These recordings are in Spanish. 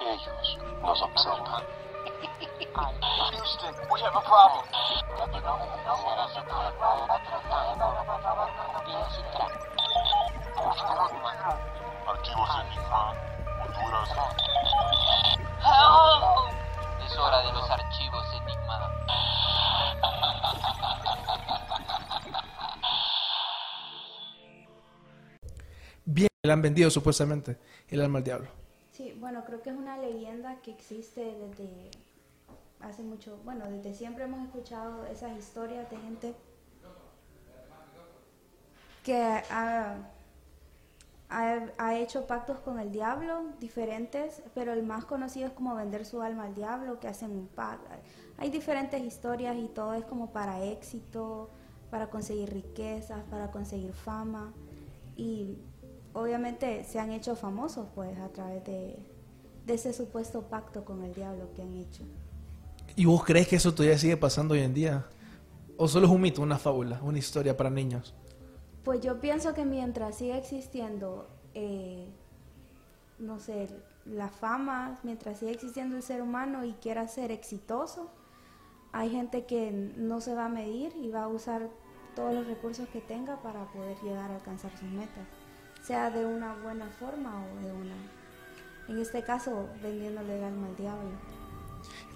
Ellos nos observan. Houston, we have a problem. Archivos Enigma, Honduras. Help! Es hora de los archivos Enigma. Bien, le han vendido supuestamente el alma al diablo. Sí, bueno, creo que es una leyenda que existe desde hace mucho, bueno, desde siempre hemos escuchado esas historias de gente que ha, ha- ha hecho pactos con el diablo diferentes, pero el más conocido es como vender su alma al diablo, que hacen un pacto. Hay diferentes historias y todo es como para éxito, para conseguir riquezas, para conseguir fama y obviamente se han hecho famosos pues a través de, de ese supuesto pacto con el diablo que han hecho. ¿Y vos crees que eso todavía sigue pasando hoy en día? ¿O solo es un mito, una fábula, una historia para niños? Pues yo pienso que mientras siga existiendo, eh, no sé, la fama, mientras siga existiendo el ser humano y quiera ser exitoso, hay gente que no se va a medir y va a usar todos los recursos que tenga para poder llegar a alcanzar sus metas, sea de una buena forma o de una, en este caso, vendiéndole el alma al diablo.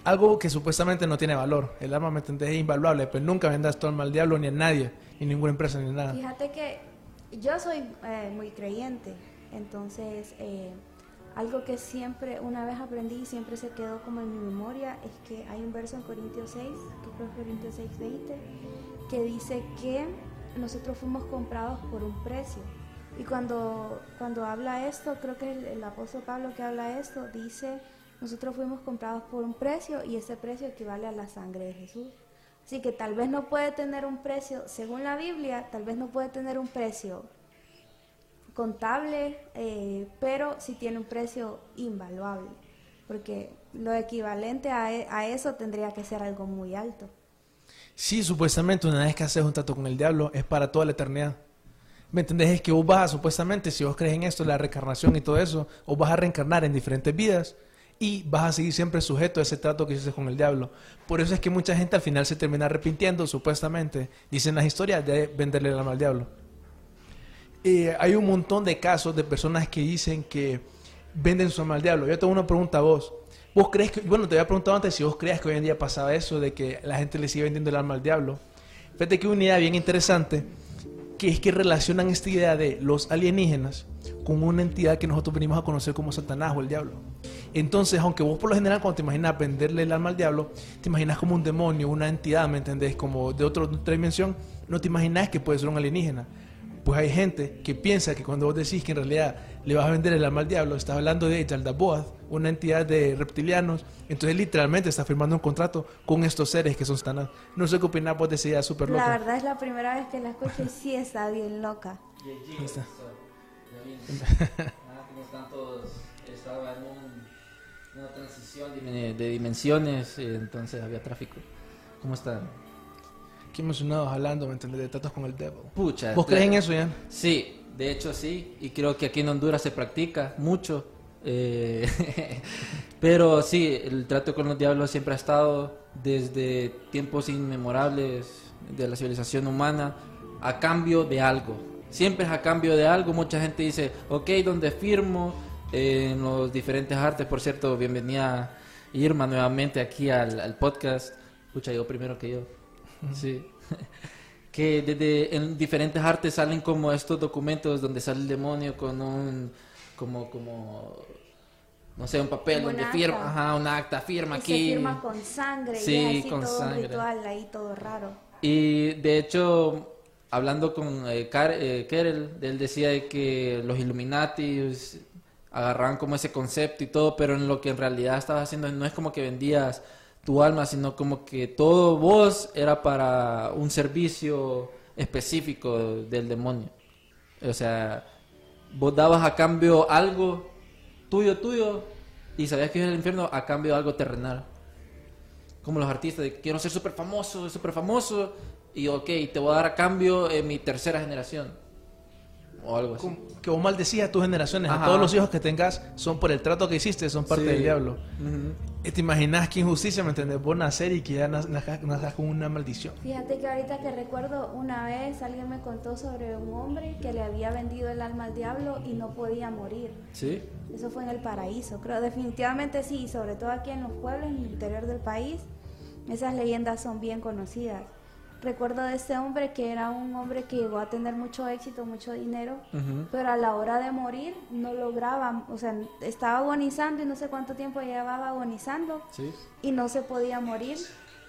Algo que supuestamente no tiene valor. El alma, ¿me entendés? Es invaluable, pero nunca vendas tu alma al diablo ni a nadie, ni ninguna empresa, ni nada. Fíjate que yo soy eh, muy creyente, entonces eh, algo que siempre, una vez aprendí y siempre se quedó como en mi memoria, es que hay un verso en Corintios 6, que creo que es Corintios 6, 20, que dice que nosotros fuimos comprados por un precio. Y cuando, cuando habla esto, creo que el, apóstol Pablo que habla esto, dice, nosotros fuimos comprados por un precio y ese precio equivale a la sangre de Jesús. Así que tal vez no puede tener un precio, según la Biblia, tal vez no puede tener un precio contable, eh, pero sí tiene un precio invaluable, porque lo equivalente a, e- a eso tendría que ser algo muy alto. Sí, supuestamente una vez que haces un trato con el diablo es para toda la eternidad. ¿Me entendés? Es que vos vas supuestamente, si vos crees en esto, la reencarnación y todo eso, vos vas a reencarnar en diferentes vidas y vas a seguir siempre sujeto a ese trato que hiciste con el diablo. Por eso es que mucha gente al final se termina arrepintiendo, supuestamente, dicen las historias, de venderle el alma al diablo. Eh, hay un montón de casos de personas que dicen que venden su alma al diablo. Yo tengo una pregunta a vos. ¿Vos crees que, bueno, te había preguntado antes si vos creías que hoy en día pasaba eso de que la gente le sigue vendiendo el alma al diablo? Fíjate que una idea bien interesante que es que relacionan esta idea de los alienígenas con una entidad que nosotros venimos a conocer como Satanás o el diablo. Entonces, aunque vos por lo general cuando te imaginas venderle el alma al diablo, te imaginas como un demonio, una entidad, ¿me entendés? Como de de otra dimensión, no te imaginas que puede ser un alienígena. Pues hay gente que piensa que cuando vos decís que en realidad le vas a vender el alma al diablo, estás hablando de Yaldabaoth, una entidad de reptilianos. Entonces literalmente está firmando un contrato con estos seres que son Satanás. No sé qué opinás vos de esa idea súper loca. La verdad es la primera vez que la escucho y sí está bien loca. Ahí está. Ah, como están todos, estaba en un- una transición de, de dimensiones, eh, entonces había tráfico. ¿Cómo están? Qué emocionados hablando, ¿me entendés? De tratos con el devil. Pucha. ¿Vos crees en eso, Ian? Sí, de hecho sí, y creo que aquí en Honduras se practica mucho. Eh, pero sí, el trato con los diablos siempre ha estado desde tiempos inmemorables de la civilización humana a cambio de algo. Siempre es a cambio de algo. Mucha gente dice, ok, ¿dónde firmo? Eh, en los diferentes artes, por cierto, bienvenida Irma nuevamente aquí al, al podcast. Escucha, yo primero que yo. Sí. que desde en diferentes artes salen como estos documentos donde sale el demonio con un como como no sé un papel Como donde firma ajá un acta firma Y aquí se firma con sangre Sí, y así con todo sangre. un ritual ahí todo raro. y de hecho hablando con eh, Car- eh, Kerel, él decía de que los Illuminati pues, agarraban como ese concepto y todo, pero en lo que en realidad estabas haciendo no es como que vendías tu alma, sino como que todo vos era para un servicio específico del demonio. O sea, vos dabas a cambio algo tuyo, tuyo, y sabías que ibas al infierno a cambio de algo terrenal. Como los artistas, de quiero ser súper famoso, súper famoso, y ok, te voy a dar a cambio en mi tercera generación. O algo así. Que vos maldecías a tus generaciones, Ajá. a todos los hijos que tengas, son por el trato que hiciste, son parte Sí. del diablo. Ujú. Y te imaginas qué injusticia, ¿me entendés? Vos nacer y que ya naz- nazcas nazcas con una maldición. Fíjate que ahorita que recuerdo, una vez alguien me contó sobre un hombre que le había vendido el alma al diablo y no podía morir. ¿Sí? Eso fue en el paraíso, creo. Definitivamente sí, y sobre todo aquí en los pueblos, en el interior del país, esas leyendas son bien conocidas. Recuerdo de este hombre que era un hombre que llegó a tener mucho éxito, mucho dinero, pero a la hora de morir no lograba, o sea, estaba agonizando y no sé cuánto tiempo llevaba agonizando ¿Sí? y no se podía morir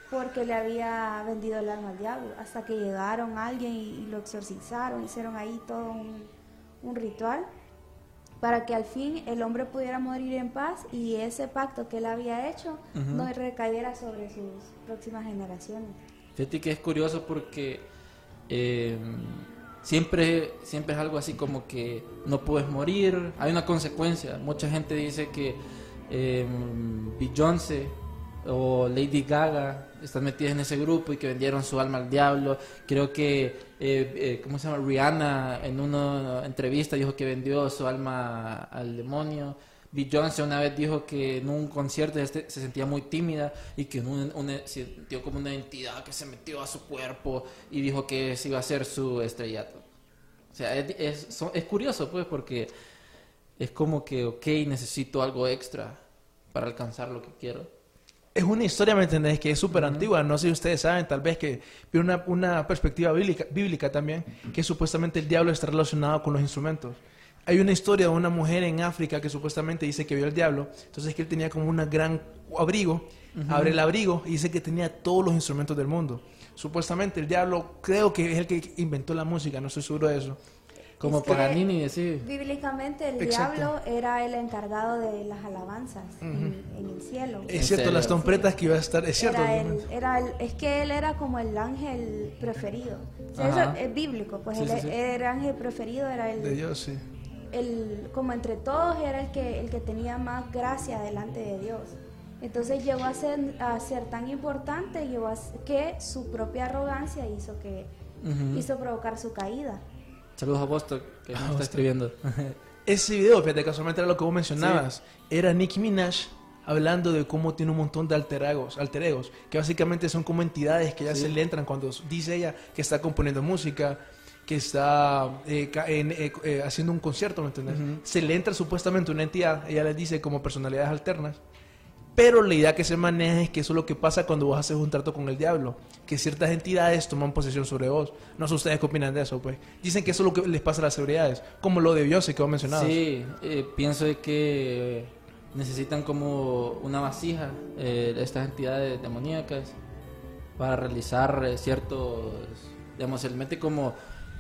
porque le había vendido el alma al diablo. Hasta que llegaron alguien y, y lo exorcizaron, hicieron ahí todo un, un ritual para que al fin el hombre pudiera morir en paz y ese pacto que él había hecho no recayera sobre sus próximas generaciones. Fíjate que es curioso porque eh, siempre, siempre es algo así como que no puedes morir, hay una consecuencia. Mucha gente dice que eh, o Lady Gaga están metidas en ese grupo y que vendieron su alma al diablo. Creo que, eh, eh, ¿cómo se llama? Rihanna en una entrevista dijo que vendió su alma al demonio. Beyoncé una vez dijo que en un concierto este- se sentía muy tímida y que en un- una- sintió como una entidad que se metió a su cuerpo y dijo que ese iba a ser su estrellato. O sea, es, es, son- es curioso pues porque es como que, ok, necesito algo extra para alcanzar lo que quiero. Es una historia, ¿me entendés? Que es súper antigua. No sé si ustedes saben, tal vez que viene una, una perspectiva bíblica, bíblica también, que supuestamente el diablo está relacionado con los instrumentos. Hay una historia de una mujer en África que supuestamente dice que vio al diablo. Entonces que él tenía como un gran abrigo. Abre el abrigo y dice que tenía todos los instrumentos del mundo. Supuestamente el diablo creo que es el que inventó la música, no estoy seguro de eso. Como Es Paganini decía. Bíblicamente el Exacto. diablo era el encargado de las alabanzas en, en el cielo. Es ¿En cierto, serio? las trompetas que iba a estar, es cierto. Era ¿no? el- era el- es que él era como el ángel preferido. O sea, Ajá. eso es bíblico, pues Sí, sí, sí. el ángel preferido, era el, De Dios, sí. El- como entre todos era el que, el que tenía más gracia delante de Dios. Entonces llegó a ser, a ser tan importante llegó a que su propia arrogancia hizo que Ujú. hizo provocar su caída. Saludos a Boston, que nos está escribiendo. Ese video, fíjate, casualmente era lo que vos mencionabas. Era Nicki Minaj hablando de cómo tiene un montón de alter egos, alter egos, que básicamente son como entidades que ya se le entran cuando dice ella que está componiendo música, que está eh, en- eh, eh, haciendo un concierto, ¿me entiendes? Se le entra supuestamente una entidad, ella les dice como personalidades alternas, pero la idea que se maneja es que eso es lo que pasa cuando vos haces un trato con el diablo, que ciertas entidades toman posesión sobre vos. No sé ustedes qué opinan de eso, pues. Dicen que eso es lo que les pasa a las celebridades, como lo de Beyoncé que vos mencionabas. Sí, eh, pienso de que necesitan como una vasija eh, estas entidades demoníacas para realizar eh, ciertos, digamos, él mete como,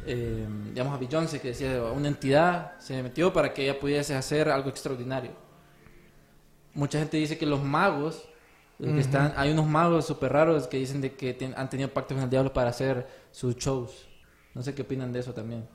eh, digamos, a Beyoncé que decía, una entidad se metió para que ella pudiese hacer algo extraordinario. Mucha gente dice que los magos, los que están, hay unos magos súper raros que dicen de que tien- han tenido pactos con el diablo para hacer sus shows. No sé qué opinan de eso también.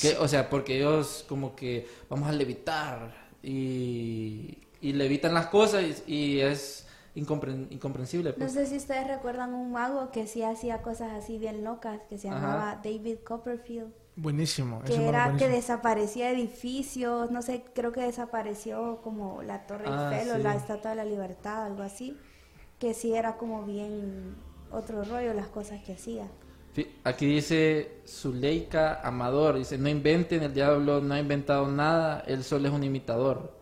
Que, o sea, porque ellos como que vamos a levitar y, y levitan las cosas y, y es incompren- incomprensible. No Pues. sé si ustedes recuerdan un mago que sí hacía cosas así bien locas, que se Ajá. llamaba David Copperfield, Buenísimo. que era que buenísimo. desaparecía edificios, no sé, creo que desapareció como la Torre Ah, Eiffel o sí. la Estatua de la Libertad, algo así, que sí era como bien otro rollo las cosas que hacía. Aquí dice Zuleika Amador, dice, no inventen, el diablo no ha inventado nada, él solo es un imitador.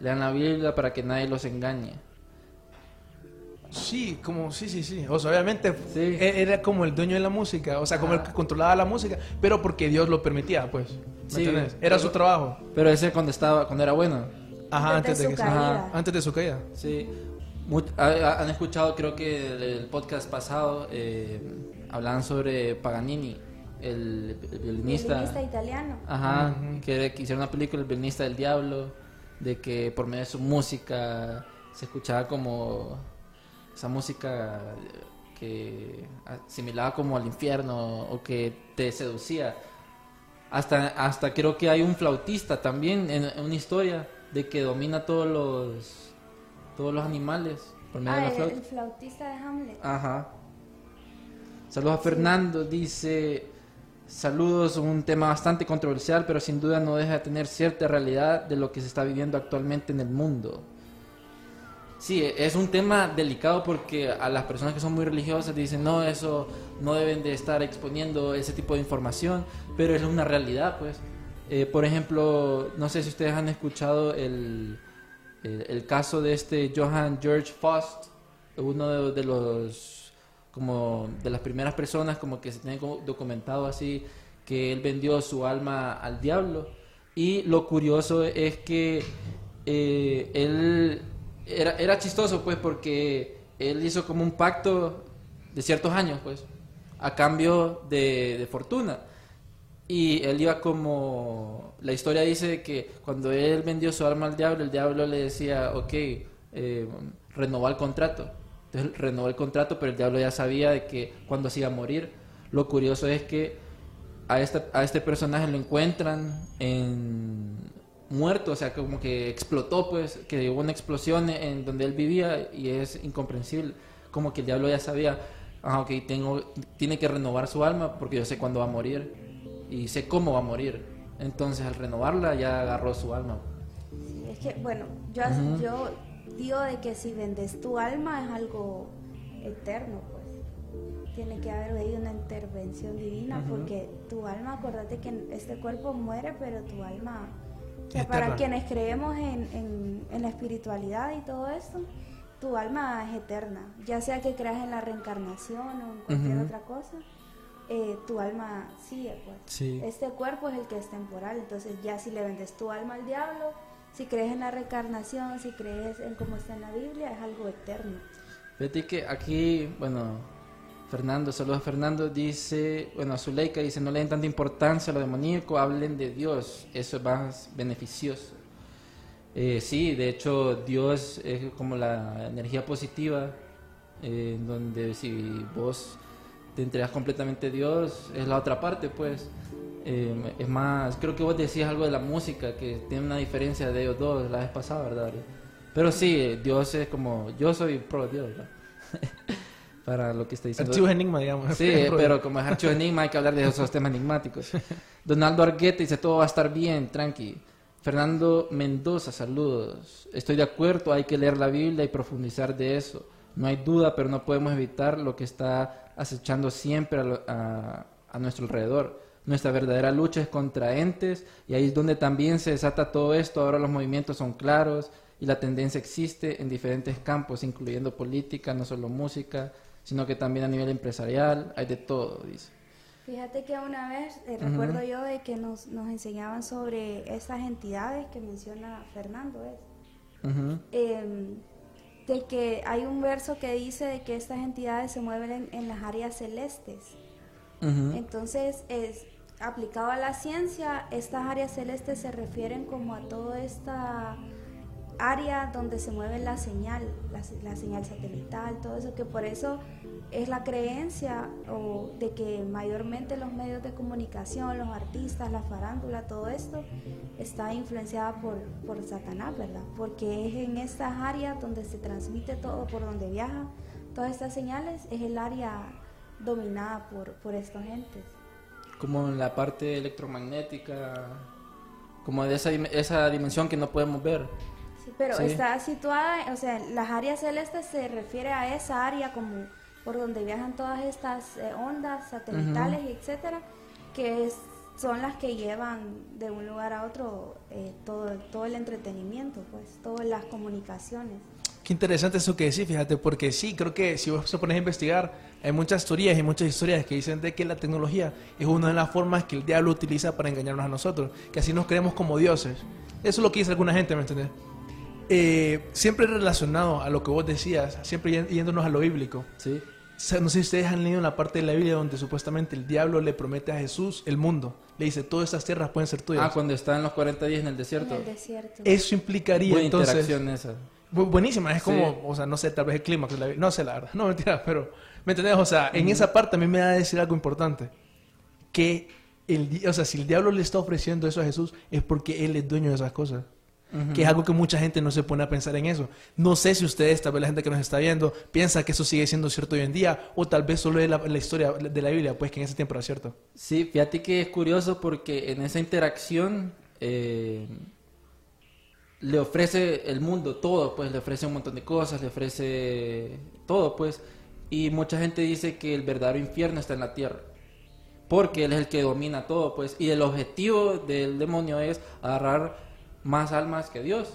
Lean la Biblia para que nadie los engañe. Sí, como, sí, sí, sí. O sea, obviamente Sí. e- era como el dueño de la música, o sea, como el que controlaba la música, pero porque Dios lo permitía, pues. ¿Me Sí, entiendes? Era pero- su trabajo. Pero ese cuando estaba, cuando era bueno. Ajá, Antes antes de que. Ajá, antes de su caída. Sí, han escuchado, creo que el, el podcast pasado, eh, hablaban sobre Paganini. el, el violinista. Violinista italiano. Ajá, que hicieron una película, El violinista del diablo, de que por medio de su música se escuchaba como esa música que asimilaba como al infierno o que te seducía. Hasta, hasta creo que hay un flautista también en, en una historia de que domina todos los todos los animales por medio de Ah, la el, flauta. el flautista de Hamlet. Ajá. Saludos a Fernando, dice, saludos, un tema bastante controversial, pero sin duda no deja de tener cierta realidad de lo que se está viviendo actualmente en el mundo. Sí, es un tema delicado porque a las personas que son muy religiosas dicen, no, eso no deben de estar exponiendo ese tipo de información, pero es una realidad, pues. Eh, por ejemplo, no sé si ustedes han escuchado el, el, el caso de este Johann George Faust, uno de, de los, como de las primeras personas como que se tiene documentado así, que él vendió su alma al diablo. Y lo curioso es que eh, él era, era chistoso, pues, porque él hizo como un pacto de ciertos años, pues, a cambio de, fortuna. Y él iba como... La historia dice que cuando él vendió su alma al diablo, el diablo le decía, ok, eh, renovó el contrato. Entonces renovó el contrato, pero el diablo ya sabía de que cuando se iba a morir. Lo curioso es que a, esta, a este personaje lo encuentran en muerto, o sea, como que explotó, pues, que hubo una explosión en donde él vivía y es incomprensible. Como que el diablo ya sabía, ah, ok, tengo, tiene que renovar su alma porque yo sé cuándo va a morir y sé cómo va a morir. Entonces, al renovarla, ya agarró su alma. Sí, es que, bueno, yo, digo de que si vendes tu alma es algo eterno, pues. Tiene que haber ahí una intervención divina porque tu alma, acuérdate que este cuerpo muere, pero tu alma... o sea, para quienes creemos en, en- en la espiritualidad y todo esto, tu alma es eterna. Ya sea que creas en la reencarnación o en cualquier otra cosa, eh, tu alma sigue, pues. Sí. Este cuerpo es el que es temporal, entonces ya si le vendes tu alma al diablo, si crees en la reencarnación, si crees en cómo está en la Biblia, es algo eterno. Fíjate que aquí, bueno, Fernando, saludos a Fernando, dice, bueno, a Zuleika dice, no le den tanta importancia a lo demoníaco, hablen de Dios, eso es más beneficioso. Eh, sí, de hecho, Dios es como la energía positiva, eh, donde si vos te entregas completamente a Dios, es la otra parte, pues. Eh, es más, creo que vos decías algo de la música, que tiene una diferencia de ellos dos la vez pasada, ¿verdad? Pero sí, Dios es como, yo soy pro Dios, ¿verdad? Para lo que está diciendo. Archivos Enigma, digamos. Sí, pero como es Archivo Enigma hay que hablar de esos temas enigmáticos. Donaldo Arguete dice todo va a estar bien, tranqui. Fernando Mendoza, saludos. Estoy de acuerdo, hay que leer la Biblia y profundizar de eso. No hay duda, pero no podemos evitar lo que está acechando siempre a, lo- a- a nuestro alrededor. Nuestra verdadera lucha es contra entes y ahí es donde también se desata todo esto. Ahora los movimientos son claros y la tendencia existe en diferentes campos, incluyendo política, no solo música, sino que también a nivel empresarial, hay de todo, dice. Fíjate que una vez eh, recuerdo yo de que nos, nos enseñaban sobre estas entidades que menciona Fernando, ¿es? Em, de que hay un verso que dice de que estas entidades se mueven en, en las áreas celestes. Entonces, es aplicado a la ciencia, estas áreas celestes se refieren como a toda esta área donde se mueve la señal, la, la señal satelital, todo eso, que por eso es la creencia o de que mayormente los medios de comunicación, los artistas, la farándula, todo esto está influenciada por, por Satanás, ¿verdad? Porque es en estas áreas donde se transmite todo, por donde viaja todas estas señales, es el área dominada por, por estos entes. Como en la parte electromagnética, como de esa, esa dimensión que no podemos ver. Sí, pero Sí. está situada, o sea, las áreas celestes se refiere a esa área como por donde viajan todas estas eh, ondas satelitales y etcétera, que es- son las que llevan de un lugar a otro eh, todo, todo el entretenimiento, pues, todas las comunicaciones. Qué interesante eso que decís, fíjate, porque sí, creo que si vos se pones a investigar, hay muchas teorías y muchas historias que dicen de que la tecnología es una de las formas que el diablo utiliza para engañarnos a nosotros, que así nos creemos como dioses. Eso es lo que dice alguna gente, ¿me entendés? Eh, siempre relacionado a lo que vos decías, siempre yén- yéndonos a lo bíblico. Sí. Sea, no sé si ustedes han leído la parte de la Biblia donde supuestamente el diablo le promete a Jesús el mundo. Le dice, todas estas tierras pueden ser tuyas. Ah, cuando está en los 40 días en el desierto. En el desierto. Eso implicaría Buena entonces... interacción esa. Bu- buenísima, es como, Sí. o sea, no sé, tal vez el clímax de la Biblia. No sé, la verdad. No, mentira, pero... ¿Me entendés? O sea, en esa parte a mí me da a decir algo importante. Que, el, o sea, si el diablo le está ofreciendo eso a Jesús, es porque él es dueño de esas cosas. Que es algo que mucha gente no se pone a pensar en eso. No sé si ustedes, tal vez la gente que nos está viendo, piensa que eso sigue siendo cierto hoy en día, o tal vez solo es la, la historia de la Biblia, pues que en ese tiempo era cierto. Sí, fíjate que es curioso porque en esa interacción eh, le ofrece el mundo todo, pues le ofrece un montón de cosas, le ofrece todo, pues. Y mucha gente dice que el verdadero infierno está en la tierra. Porque él es el que domina todo, pues. Y el objetivo del demonio es agarrar más almas que Dios.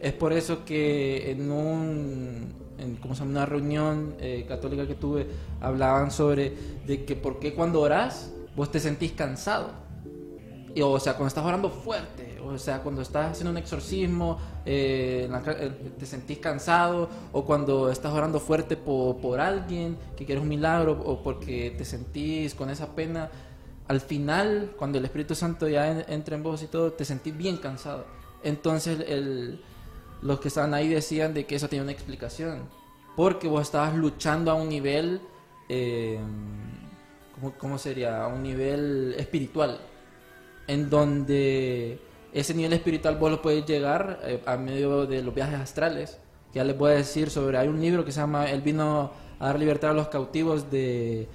Es por eso que en un en ¿cómo se llama? una reunión eh, católica que tuve hablaban sobre de que por qué cuando orás vos te sentís cansado. Y, o sea, cuando estás orando fuerte, o sea, cuando estás haciendo un exorcismo, eh, la eh, te sentís cansado, o cuando estás orando fuerte po- por, alguien que quieres un milagro, o porque te sentís con esa pena, al final, cuando el Espíritu Santo ya en- entra en vos y todo, te sentís bien cansado. Entonces, el- los que estaban ahí decían de que eso tenía una explicación, porque vos estabas luchando a un nivel, eh, ¿cómo, sería? A un nivel espiritual en donde ese nivel espiritual vos lo puedes llegar eh, a medio de los viajes astrales. Ya les voy a decir sobre, hay un libro que se llama Él vino a dar libertad a los cautivos de,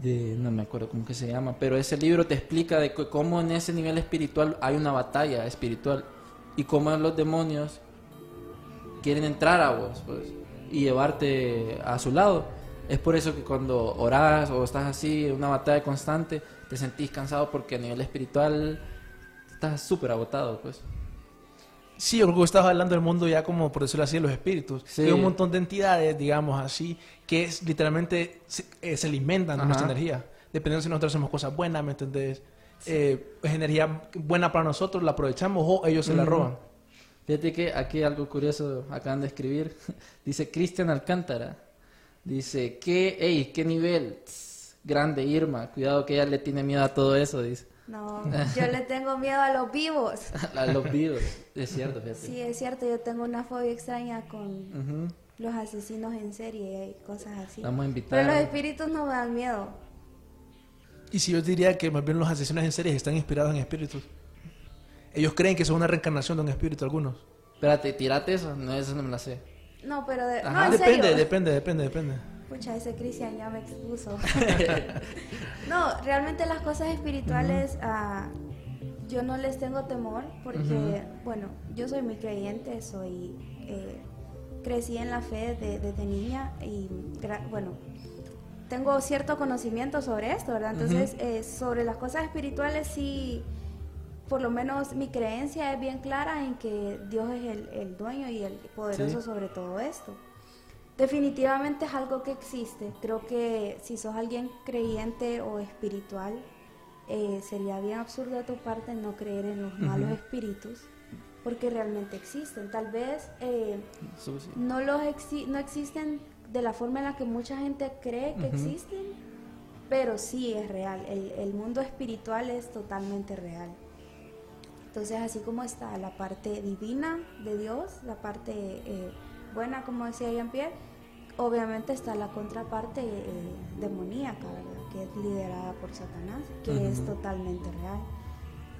de- no me acuerdo cómo que se llama, pero ese libro te explica de cómo en ese nivel espiritual hay una batalla espiritual y cómo los demonios quieren entrar a vos pues, y llevarte a su lado. Es por eso que cuando orás o estás así, en una batalla constante, te sentís cansado porque a nivel espiritual estás súper agotado, pues. Sí, yo creo que estabas hablando del mundo ya como, por decirlo así, de los espíritus. Sí. Hay un montón de entidades, digamos así, que es, literalmente se, eh, se alimentan de nuestra energía. Dependiendo si nosotros hacemos cosas buenas, ¿me entendés? Eh, es energía buena para nosotros, la aprovechamos o ellos se la roban. Fíjate que aquí algo curioso acaban de escribir. Dice Cristian Alcántara. Dice, ¿qué, ey, qué nivel? Tss, grande Irma. Cuidado que ella le tiene miedo a todo eso, dice. No, yo le tengo miedo a los vivos. A los vivos. Es cierto, fíjate. Sí, es cierto, yo tengo una fobia extraña con Ujú. los asesinos en serie y cosas así. Vamos a invitar. Pero los espíritus no me dan miedo. Y si yo diría que más bien los asesinos en series están inspirados en espíritus. Ellos creen que son una reencarnación de un espíritu algunos. Espérate, tirate eso. No, eso no me la sé. No, pero de, no, Ajá. en Depende, serio. depende, depende, depende. Pucha, ese Cristian ya me expuso. no, realmente las cosas espirituales ah, yo no les tengo temor porque, bueno, yo soy muy creyente, soy eh, crecí en la fe de- desde niña y, gra- bueno, tengo cierto conocimiento sobre esto, ¿verdad? Entonces, eh, sobre las cosas espirituales sí, por lo menos mi creencia es bien clara en que Dios es el, el dueño y el poderoso Sí. sobre todo esto. Definitivamente es algo que existe. Creo que si sos alguien creyente o espiritual, eh, sería bien absurdo de tu parte no creer en los malos espíritus, porque realmente existen. Tal vez eh, no, los exi- no existen de la forma en la que mucha gente cree que existen, pero sí es real. El, el mundo espiritual es totalmente real. Entonces, así como está la parte divina de Dios, la parte eh, buena, como decía Jean-Pierre, obviamente está la contraparte eh, demoníaca, ¿verdad? Que es liderada por Satanás, que es totalmente real.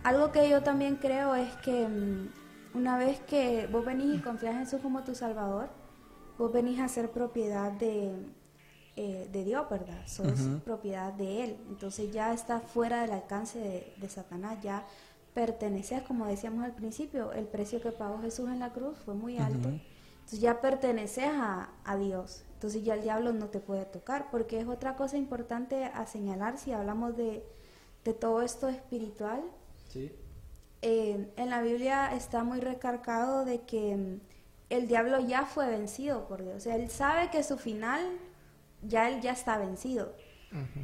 Algo que yo también creo es que mm, una vez que vos venís y confías en Jesús como tu Salvador, vos venís a ser propiedad de, eh, de Dios, ¿verdad? Sos propiedad de Él. Entonces ya está fuera del alcance de, de Satanás, ya perteneces, como decíamos al principio, el precio que pagó Jesús en la cruz fue muy alto. Entonces ya perteneces a, a Dios. Entonces ya el diablo no te puede tocar, porque es otra cosa importante a señalar si hablamos de, de todo esto espiritual. Sí. Eh, en la Biblia está muy recargado de que mm, el diablo ya fue vencido por Dios. O sea, él sabe que su final, ya él ya está vencido.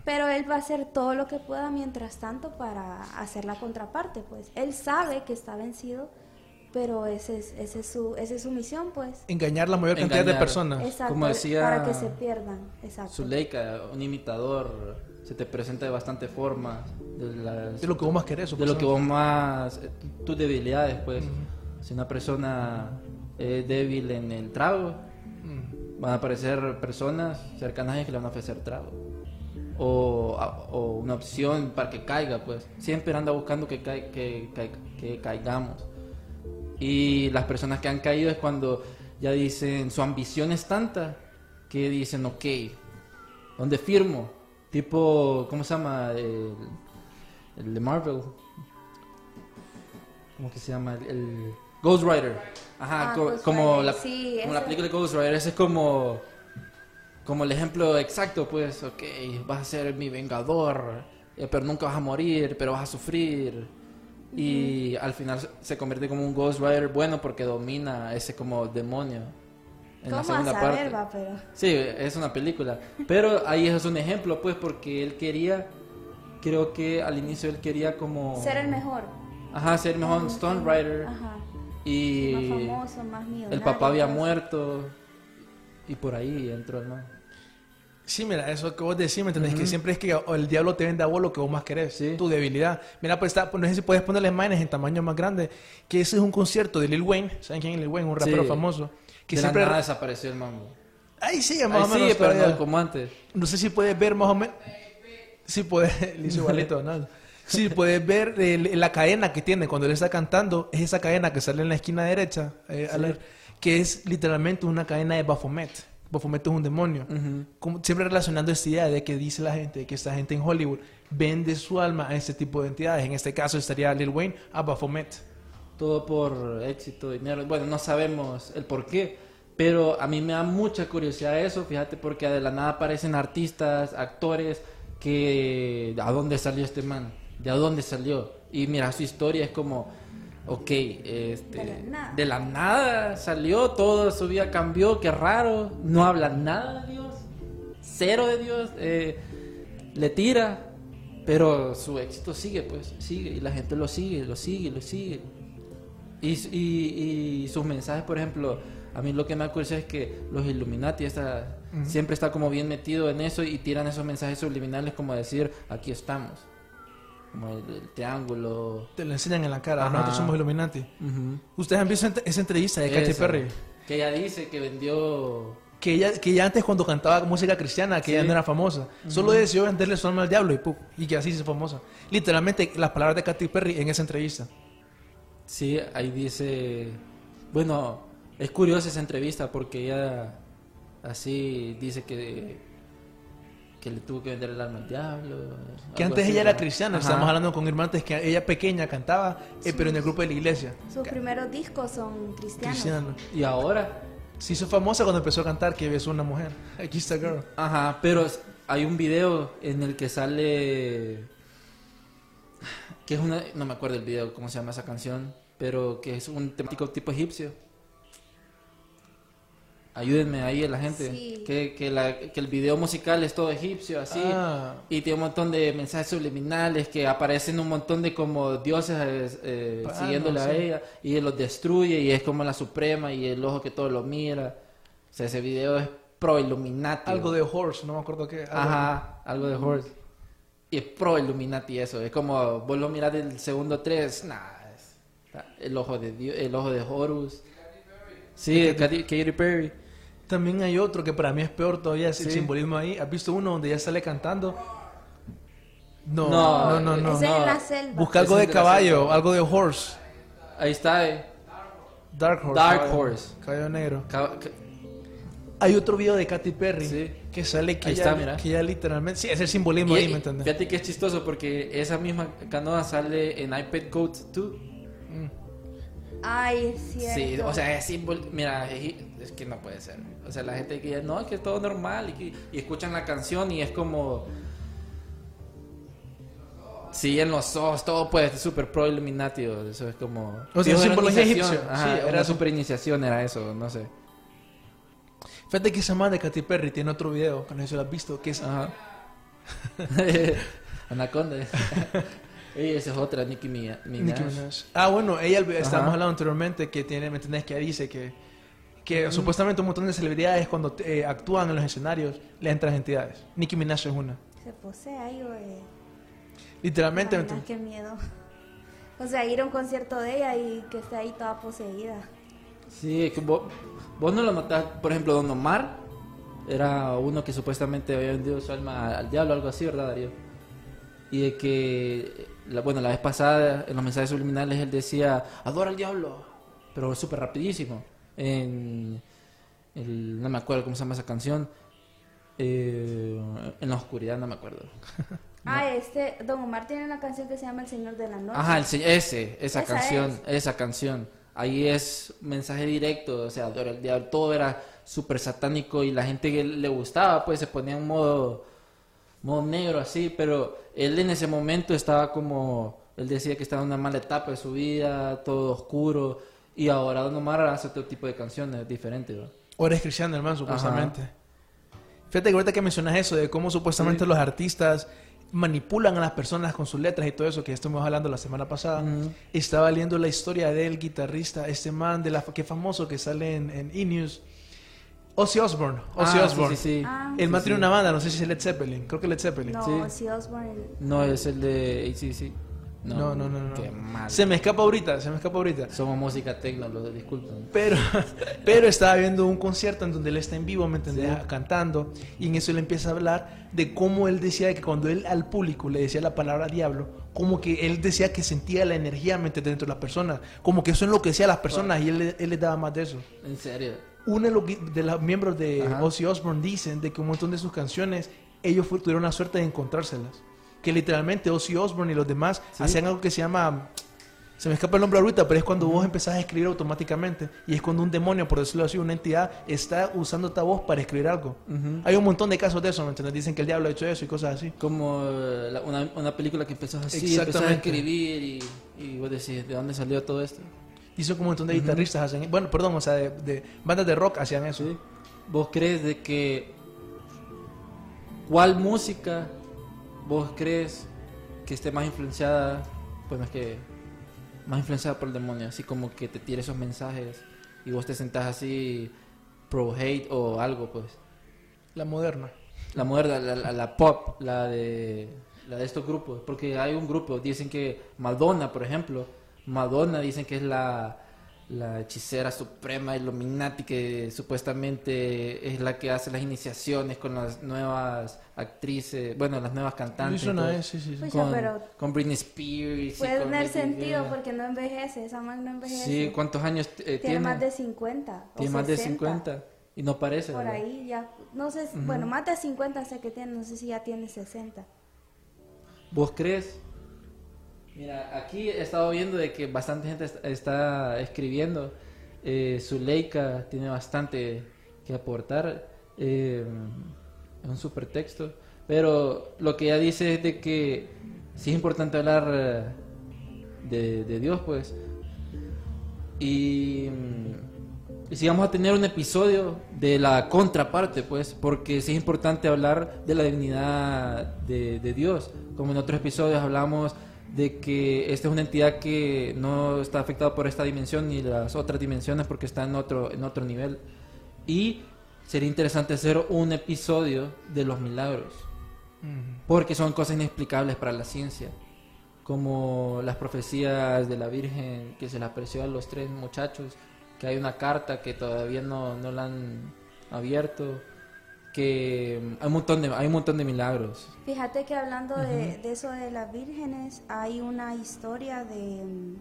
Pero él va a hacer todo lo que pueda mientras tanto para hacer la contraparte, pues. Él sabe que está vencido, pero ese es, ese es su, esa es su misión, pues. Engañar la mayor cantidad de Engañar. personas. Exacto, Como decía para que se pierdan. Exacto. Zuleika, un imitador, se te presenta de bastante formas. De, las- De lo que vos más querés. de lo que vos más. eh, tus debilidades, pues. Si una persona es débil en el trago, Mm. van a aparecer personas cercanas que le van a ofrecer trago. O, una opción para que caiga, pues. Siempre anda buscando que, cai- que, que caigamos. Y las personas que han caído es cuando ya dicen, su ambición es tanta que dicen, ok, ¿dónde firmo? Tipo, ¿cómo se llama? El, el de Marvel. ¿Cómo que se llama? El, el Ghost Rider. Ajá, Ah, co- Ghost como, Rider, la, sí, como la película de Ghost Rider. Ese es como, como el ejemplo exacto, pues, ok, vas a ser mi vengador, eh, pero nunca vas a morir, pero vas a sufrir. Y al final se convierte como un Ghost Rider bueno porque domina ese como demonio. En la ¿Cómo a segunda saber, parte. va, pero... Sí, es una película. Pero ahí es un ejemplo, pues, porque él quería, creo que al inicio él quería como... Ser el mejor. Ajá, ser mejor Como- Stone Rider. Ajá. Y Más famoso, más millonario. el papá había muerto. Y por ahí entró el man. Sí, mira, eso que vos decís, ¿me entendés? Que siempre es que el diablo te vende a vos lo que vos más querés, Sí. tu debilidad. Mira, pues está, no sé si puedes ponerle imágenes en tamaño más grande, que ese es un concierto de Lil Wayne, ¿saben quién es Lil Wayne? Un rapero Sí. famoso. Que de siempre... la nada desapareció el man. Ahí sigue más Ahí o menos sigue, pero no como antes. No sé si puedes ver más o menos. Si puedes. Le hizo igualito a Si puedes ver el- la cadena que tiene cuando él está cantando, es esa cadena que sale en la esquina derecha, eh, al ver, que es literalmente una cadena de Baphomet. Baphomet es un demonio. Ujú. Como- siempre relacionando esta idea de que dice la gente que esta gente en Hollywood vende su alma a este tipo de entidades. En este caso estaría Lil Wayne a Baphomet. Todo por éxito, dinero. Bueno, no sabemos el por qué. Pero a mí me da mucha curiosidad eso, fíjate, porque de la nada aparecen artistas, actores, que... ¿A dónde salió este man? ¿De dónde salió? Y mira, su historia es como... Ok, este, De la nada. de la nada salió, todo su vida cambió, qué raro, no habla nada de Dios, cero de Dios, eh, le tira, pero su éxito sigue, pues, sigue, y la gente lo sigue, lo sigue, lo sigue. Y, y, y sus mensajes, por ejemplo, a mí lo que me acuerda es que los Illuminati está, siempre está como bien metido en eso y tiran esos mensajes subliminales como decir, aquí estamos, como el, el triángulo. Te lo enseñan en la cara. Ajá. Nosotros somos Illuminati. Ujú. Ustedes han visto ent- esa entrevista de Katy. Perry. Que ella dice que vendió... Que ella, que ella antes cuando cantaba música cristiana, que Sí. ella no era famosa, solo decidió venderle su alma al diablo y, ¡pum! y que así se famosa. Literalmente las palabras de Katy Perry en esa entrevista. Sí, ahí dice... Bueno, es curiosa esa entrevista porque ella así dice que... Que le tuvo que vender el alma al diablo. Que antes así, ella era cristiana, Ajá. estábamos hablando con Irma antes que ella pequeña cantaba, eh, pero en el grupo de la iglesia. Sus primeros discos son cristianos. Cristiana. Y ahora... Se hizo famosa cuando empezó a cantar que besó a una mujer. Aquí está girl. Ajá, pero hay un video en el que sale... Que es una... No me acuerdo el video, cómo se llama esa canción. Pero que es un temático tipo egipcio. Ayúdenme ahí a la gente. Sí. Que, que, la- que el video musical es todo egipcio, así. Ah. Y tiene un montón de mensajes subliminales que aparecen un montón de como dioses eh, Ah, siguiéndole no, a sí. ella. Y él los destruye y es como la suprema y el ojo que todo lo mira. O sea, ese video es pro Illuminati. Algo de horse, no me acuerdo qué. algo Ajá, algo de Horse. Y es pro Illuminati eso. Es como vos lo mirás del segundo 3. Nah, es- el ojo de Dios, el ojo de Horus. Sí, Katy, Katy Perry. También hay otro que para mí es peor todavía, es el simbolismo ahí. ¿Has visto uno donde ella sale cantando? No, No, no, no, es no. en la selva. Busca algo de caballo, selva. algo de horse. Ahí está, eh. Dark horse. Dark caballo- horse. Caballo negro. Ca- Hay otro video de Katy Perry Sí. que sale que Ahí está, mira. que ella literalmente... Sí, es el simbolismo Y- ahí, ¿me entiendes? Fíjate que es chistoso porque esa misma canoa sale en iPad Code 2. Ay, es cierto. Sí, o sea, es símbolo. Mira, es, es que no puede ser. O sea, la gente que no, es que es todo normal y, que- y escuchan la canción y es como. Sí, en los ojos, todo puede ser super pro Illuminati. Eso es como. O sea, simbología egipcia. Ajá, Sí, era una- super iniciación, era eso, no sé. Fíjate que esa man de Katy Perry tiene otro video, que no sé si lo has visto, que es... Ajá. Anaconda. Ey, esa es otra, Nicki Minaj. Nicki Minaj. Ah, bueno, ella, estábamos hablando anteriormente que tiene, ¿me entendés? Que dice que, que supuestamente un montón de celebridades cuando eh, actúan en los escenarios le entran entidades. Nicki Minaj es una. Se posee ahí, güey. Literalmente, ¿me Ay, no, qué miedo. O sea, ir a un concierto de ella y que esté ahí toda poseída. Sí, es que vos, vos no lo notás. Por ejemplo, Don Omar era uno que supuestamente había vendido su alma al diablo, algo así, ¿verdad, Darío? Y de que, la- bueno, la vez pasada en los mensajes subliminales él decía, adora al diablo, pero súper rapidísimo. En, el- no me acuerdo cómo se llama esa canción. Eh, en la oscuridad, no me acuerdo. Ah, este, Don Omar tiene una canción que se llama El Señor de la Noche. Ajá, el se- ese, esa, Esa canción, es. esa canción. Ahí es mensaje directo, o sea, todo era súper satánico y la gente que le gustaba, pues se ponía en modo, modo negro así, pero él en ese momento estaba como, él decía que estaba en una mala etapa de su vida, todo oscuro, y ahora Don Omar hace otro tipo de canciones diferentes, ¿no? Ahora es cristiano, hermano, supuestamente. Fíjate que ahorita que mencionas eso de cómo supuestamente Sí. los artistas manipulan a las personas con sus letras y todo eso que estuvimos hablando la semana pasada. Estaba leyendo la historia del guitarrista, este man de la que famoso que sale en, en E-News, Ozzy Osbourne. Ozzy Ah, Osbourne. Sí, sí, sí. Ah. El man Sí, tiene sí. una banda, no sé si es Led Zeppelin, creo que Led Zeppelin. No, Sí. si Osbourne. No es el de ACC. No, no, no, no. Qué mal. Se me escapa ahorita, se me escapa ahorita. Somos música tecno, lo disculpen. Pero, pero estaba viendo un concierto en donde él está en vivo, ¿me entendés? Cantando. Y en eso él empieza a hablar de cómo él decía que cuando él al público le decía la palabra diablo, como que él decía que sentía la energía ¿me entendés? dentro de las personas. Como que eso enloquecía a las personas y él, él les daba más de eso. En serio. Uno de los, de los miembros de Ajá. Ozzy Osbourne dicen de que un montón de sus canciones, ellos tuvieron la suerte de encontrárselas. Que literalmente Ozzy Osbourne y los demás Sí. hacían algo que se llama... Se me escapa el nombre ahorita, pero es cuando vos empezás a escribir automáticamente. Y es cuando un demonio, por decirlo así, una entidad, está usando esta voz para escribir algo. Ujú. Hay un montón de casos de eso, ¿me entiendes? Dicen que el diablo ha hecho eso y cosas así. Como eh, la- una, una película que empezó así, empezó a escribir y, y vos decís, ¿de dónde salió todo esto? Dicen que un montón de guitarristas hacen... Bueno, perdón, o sea, de, de bandas de rock hacían eso. ¿Vos crees de que cuál música vos crees que esté más influenciada, bueno, es que más influenciada por el demonio, así como que te tire esos mensajes y vos te sentás así pro hate o algo, pues? La moderna. La moderna, la, la- la pop, la de, la de estos grupos. Porque hay un grupo, dicen que Madonna, por ejemplo, Madonna dicen que es la, la hechicera suprema, Illuminati, que supuestamente es la que hace las iniciaciones con las nuevas actrices, bueno, las nuevas cantantes. Eso y no todo. es, sí, sí, sí. Pues, con, pero- con Britney Spears. Puede con tener sentido Gaga. porque no envejece. Esa man no envejece. Sí, ¿cuántos años eh, tiene, tiene? más de 50. o Tiene más de 60. 50 y no parece. Por ¿verdad? ahí ya. No sé, si- bueno, más de 50 sé que tiene. No sé si ya tiene 60. ¿Vos crees? Mira, aquí he estado viendo de que bastante gente est- está escribiendo. Eh, Zuleika tiene bastante que aportar. Eh, es un super texto. Pero lo que ella dice es de que sí es importante hablar eh, de, Dios, pues. Y, y si vamos a tener un episodio de la contraparte, pues, porque sí es importante hablar de la divinidad de, de Dios. Como en otros episodios hablamos de que esta es una entidad que no está afectada por esta dimensión ni las otras dimensiones porque está en otro, en otro nivel. Y sería interesante hacer un episodio de los milagros, porque son cosas inexplicables para la ciencia como las profecías de la Virgen que se le apareció a los tres muchachos, que hay una carta que todavía no, no la han abierto, que hay un montón de, hay un montón de milagros. Fíjate que hablando de, de eso de las vírgenes, hay una historia de mm,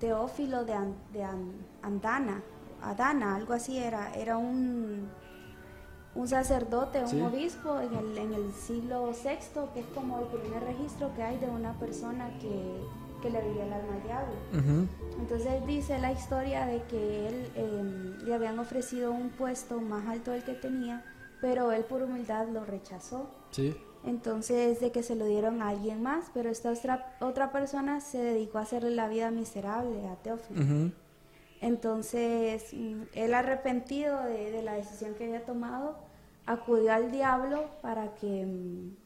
Teófilo de, An- de An- Andana, Adana, algo así era. Era un, un sacerdote, un Sí. obispo en el, en el siglo VI, que es como el primer registro que hay de una persona que, que le veía el alma al diablo. Entonces dice la historia de que él eh, le habían ofrecido un puesto más alto del que tenía, pero él por humildad lo rechazó. Sí. Entonces de que se lo dieron a alguien más, pero esta otra, otra persona se dedicó a hacerle la vida miserable a Teófilo. Entonces mm, él arrepentido de, de la decisión que había tomado, acudió al diablo para que, mm,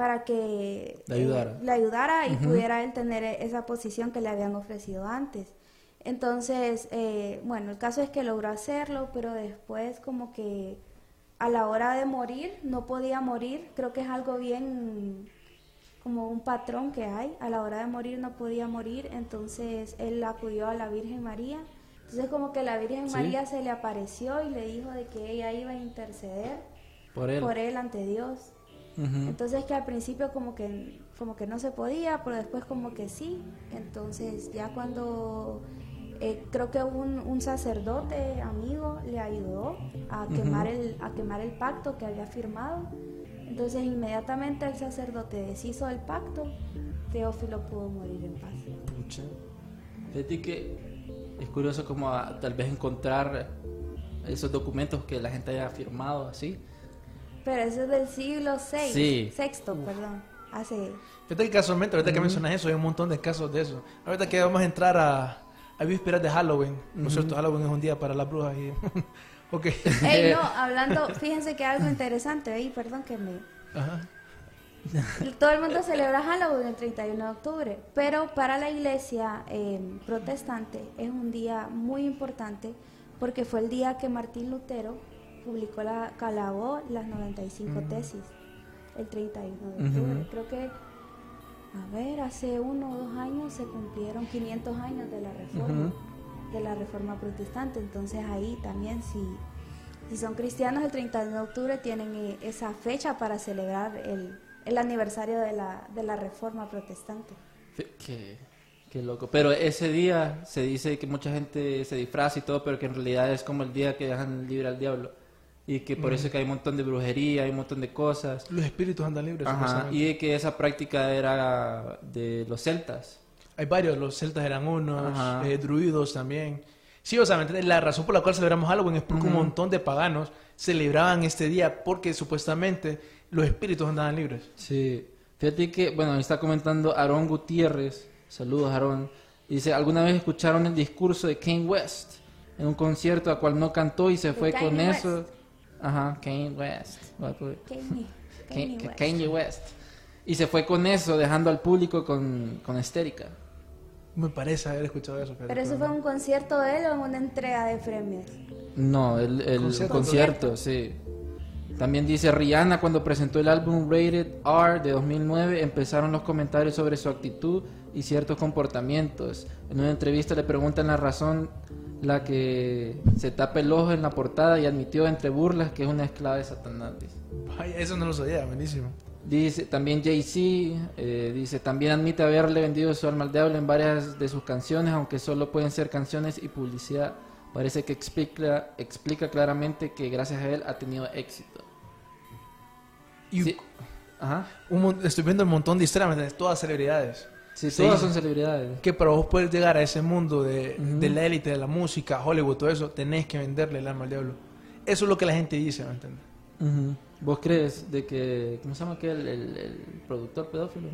para que Le ayudara. eh, le ayudara y pudiera él tener e- esa posición que le habían ofrecido antes. Entonces, eh, bueno, el caso es que logró hacerlo, pero después como que a la hora de morir no podía morir. Creo que es algo bien como un patrón que hay. A la hora de morir no podía morir, entonces él acudió a la Virgen María. Entonces como que la Virgen Sí. María se le apareció y le dijo de que ella iba a interceder Por él. por él ante Dios. Ujú. Entonces que al principio como que como que no se podía, pero después como que sí. Entonces ya cuando eh, creo que un, un sacerdote amigo le ayudó a quemar el a quemar el pacto que había firmado. Entonces inmediatamente el sacerdote deshizo el pacto. Teófilo pudo morir en paz. Pucha. Fíjate que es curioso como a- tal vez encontrar esos documentos que la gente haya firmado así. Pero eso es del siglo VI, Sí. sexto, perdón. Hace Fíjate que casualmente, ahorita que mencionas eso, hay un montón de casos de eso. Ahorita que vamos a entrar a, a vísperas de Halloween. Por cierto, Halloween es un día para las brujas y... ok. Ey, no, hablando, fíjense que algo interesante, ey, perdón que me... Ajá. Todo el mundo celebra Halloween el 31 de octubre, pero para la iglesia eh, protestante es un día muy importante porque fue el día que Martín Lutero publicó la, calabó las 95 tesis, el 31 de octubre. Creo que, a ver, hace uno o dos años se cumplieron 500 años de la reforma, de la reforma protestante, entonces ahí también si... Si son cristianos, el 31 de octubre tienen eh, esa fecha para celebrar el, el aniversario de la, de la reforma protestante. Qué, qué loco. Pero ese día se dice que mucha gente se disfraza y todo, pero que en realidad es como el día que dejan libre al diablo. Y que por eso es que hay un montón de brujería, hay un montón de cosas. Los espíritus andan libres. Ajá, supuestamente. y de que esa práctica era de los celtas. Hay varios, los celtas eran unos, eh, druidos también. Sí, o sea, ¿me entiendes? la razón por la cual celebramos Halloween es porque un montón de paganos celebraban este día porque supuestamente los espíritus andaban libres. Sí. Fíjate que, bueno, está comentando Aarón Gutiérrez. Saludos, Aarón. Dice, ¿alguna vez escucharon el discurso de Kane West en un concierto a cual no cantó y se fue con Kanye eso? Ajá, Kane West. Poner- Kanye, Kanye, Kanye West. Kanye West. Y se fue con eso, dejando al público con, con histérica. Me parece haber escuchado eso. Pero eso fue un concierto de él o una entrega de premios. No, el, el Concierto. concierto, sí. También dice Rihanna cuando presentó el álbum Rated R de 2009 empezaron los comentarios sobre su actitud y ciertos comportamientos. En una entrevista le preguntan la razón la que se tapa el ojo en la portada y admitió entre burlas que es una esclava de Satanás. dice. Ay, eso no lo sabía, buenísimo. Dice también Jay-Z, eh, dice también admite haberle vendido su alma al diablo en varias de sus canciones, aunque solo pueden ser canciones y publicidad. Parece que explica, explica claramente que gracias a él ha tenido éxito. Y Sí. Ajá. un estoy viendo un montón de historias. Todas celebridades. Sí, Sí. todas son celebridades. Que para vos poder llegar a ese mundo de, Ujú. de la élite, de la música, Hollywood, todo eso, tenés que venderle el alma al diablo. Eso es lo que la gente dice, ¿me entiendes? Ujú. ¿Vos crees de que, ¿cómo se llama aquel, el, el productor pedófilo?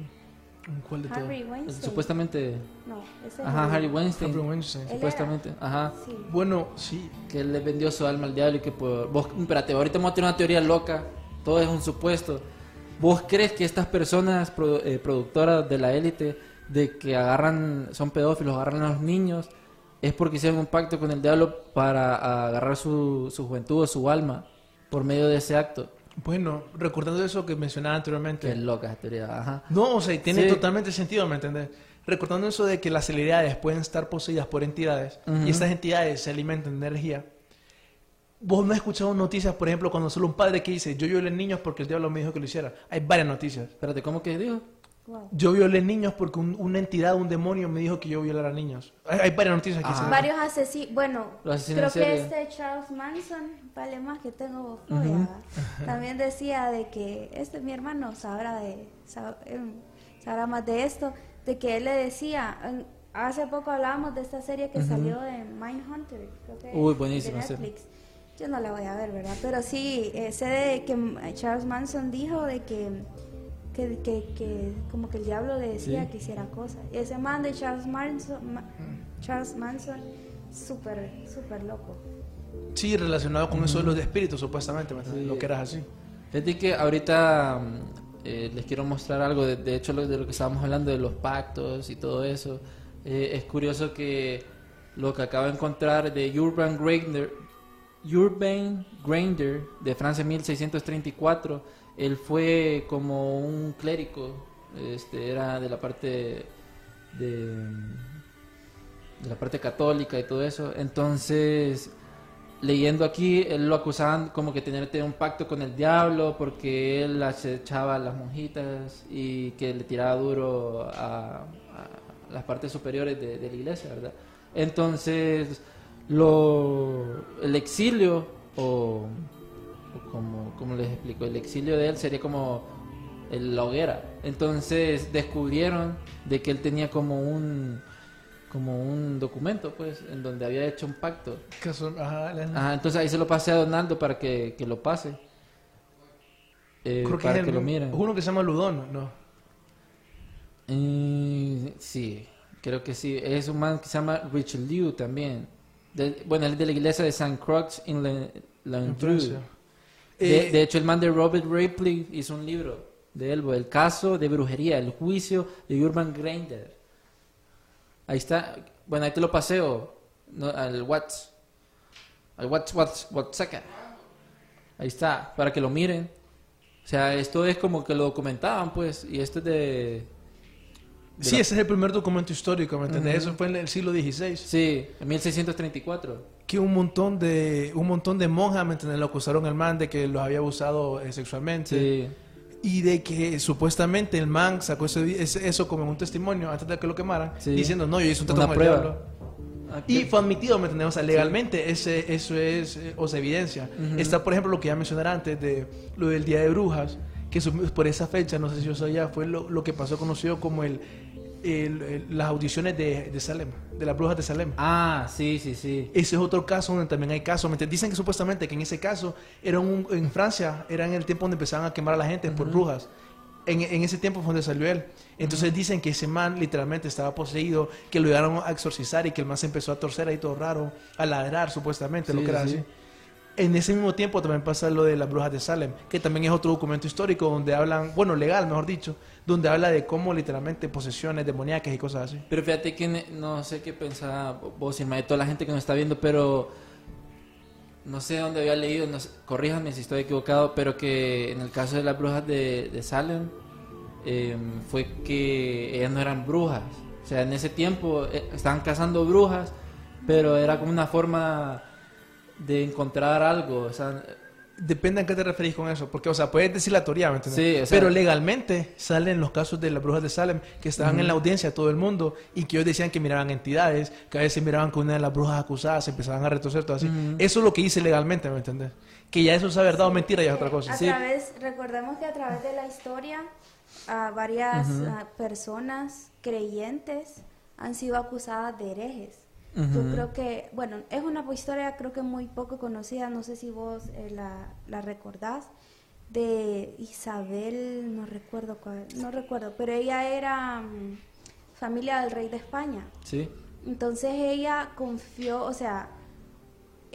¿Cuál de todos? Harvey Weinstein. Supuestamente, No, ese es ajá, el- Harry Weinstein, Harvey Weinstein. Supuestamente, ajá, Sí. Bueno, sí. que él le vendió su alma al diablo y que por... Vos, espérate, ahorita vamos a tener una teoría loca, todo es un supuesto. ¿Vos crees que estas personas produ- eh, productoras de la élite, de que agarran, son pedófilos, agarran a los niños, es porque hicieron un pacto con el diablo para agarrar su, su juventud o su alma por medio de ese acto? Bueno, recordando eso que mencionaba anteriormente. Qué loca esa teoría, ajá. No, o sea, tiene Sí. totalmente sentido, ¿me entiendes? Recordando eso de que las celebridades pueden estar poseídas por entidades y estas entidades se alimentan de energía. Vos no has escuchado noticias, por ejemplo, cuando solo un padre que dice, yo violé niños porque el diablo me dijo que lo hiciera. Hay varias noticias. Espérate, ¿cómo que dijo? Wow. Yo violé niños porque un- una entidad, un demonio me dijo que yo violara niños. Hay, hay varias noticias que dicen. Varios asesinos, bueno, creo que este Charles Manson, vale más que tengo fobia, ¿verdad? también decía de que este mi hermano sabrá de sab- em, sabrá más de esto, de que él le decía, en- hace poco hablábamos de esta serie que salió de Mindhunter, creo que Uy, es, buenísima de. Netflix. Yo no la voy a ver, ¿verdad? Pero sí, eh, sé de que mm, Charles Manson dijo de que, que, que, que como que el diablo le decía Sí. que hiciera cosas. Y ese man de Charles Manson, Ma- Charles Manson, súper, súper loco. Sí, relacionado con eso de los de espíritus, supuestamente, ¿me entiendes? Sí. Lo que eras así. Fíjate que ahorita mm, eh, les quiero mostrar algo. De, de hecho, lo, de lo que estábamos hablando de los pactos y todo eso. Eh, es curioso que lo que acabo de encontrar de Urban Grander, Urban Grander de Francia 1634, él fue como un clérigo, este, era de la parte de, la parte católica y todo eso. Entonces, leyendo aquí, él lo acusaban como que tenía un pacto con el diablo porque él acechaba a las monjitas y que le tiraba duro a, las partes superiores de, de la iglesia, ¿verdad? Entonces, lo, el exilio, o como, como les explico, el exilio de él sería como el- la hoguera. Entonces, descubrieron de que él tenía como un como un documento, pues, en donde había hecho un pacto. Que ajá, la- Ajá, entonces ahí se lo pasé a Donaldo para que, que lo pase. Eh, creo que para es que el- lo miren. uno que se llama Ludón, ¿no? Eh, sí, creo que sí. Es un man que se llama Richelieu también. De- bueno, él es de la iglesia de Saint Croix en La, En Landru. Francia. De, Eh, de hecho, el man de Robert Ripley hizo un libro de él, el caso de brujería, el juicio de Urban Grinder. Ahí está. Bueno, ahí te lo paseo no, al Whats. Al Whats, Whats, WhatsApp. Ahí está, para que lo miren. O sea, esto es como que lo documentaban, pues, y esto es de... de sí, la- ese es el primer documento histórico, ¿me entiendes? Ujú. Eso fue en el siglo XVI. Sí, en 1634. Que un montón de un montón de monjas, ¿me entiendes? Lo acusaron al man de que los había abusado eh, sexualmente. Sí. Y de que supuestamente el man sacó ese- ese- eso como un testimonio antes de que lo quemaran, Sí. diciendo, no, yo hice un trato con el diablo". Ah, Y fue admitido, ¿me? O sea, legalmente ese, eso es, eh, o sea, evidencia. Está, por ejemplo, lo que ya mencioné antes de lo del Día de Brujas, que por esa fecha, no sé si yo sabía, fue lo, lo que pasó conocido como el, las audiciones de, de Salem, de las brujas de Salem. Ah, sí, sí, sí. Ese es otro caso donde también hay casos. Dicen que supuestamente que en ese caso era un, en Francia, era en el tiempo donde empezaban a quemar a la gente por brujas. En, en ese tiempo fue donde salió él. Entonces dicen que ese man literalmente estaba poseído, que lo llegaron a exorcizar y que el man se empezó a torcer ahí todo raro, a ladrar supuestamente, lo que era sí, así. En ese mismo tiempo también pasa lo de las brujas de Salem, que también es otro documento histórico donde hablan, bueno, legal mejor dicho, donde habla de cómo literalmente posesiones demoníacas y cosas así. Pero fíjate que no sé qué pensaba vos y el toda la gente que nos está viendo, pero no sé dónde había leído, no corríjanme si estoy equivocado, pero que en el caso de las brujas de, de Salem eh, fue que ellas no eran brujas. O sea, en ese tiempo eh, estaban cazando brujas, pero era como una forma de encontrar algo. O sea, Depende a qué te referís con eso, porque, o sea, puedes decir la teoría, ¿me entiendes? Sí, o sea- Pero legalmente salen los casos de las brujas de Salem, que estaban en la audiencia todo el mundo, y que ellos decían que miraban entidades, que a veces miraban que una de las brujas acusadas se empezaban a retorcer, todo así. Eso es lo que dice legalmente, ¿me entiendes? Que ya eso es verdad o mentira, ya es otra cosa. A Sí. través, recordemos que a través de la historia, a varias ah, personas creyentes han sido acusadas de herejes. Yo creo que, bueno, es una historia creo que muy poco conocida, no sé si vos eh, la, la recordás, de Isabel, no recuerdo cuál, no recuerdo, pero ella era mm, familia del rey de España. sí. Entonces ella confió, o sea,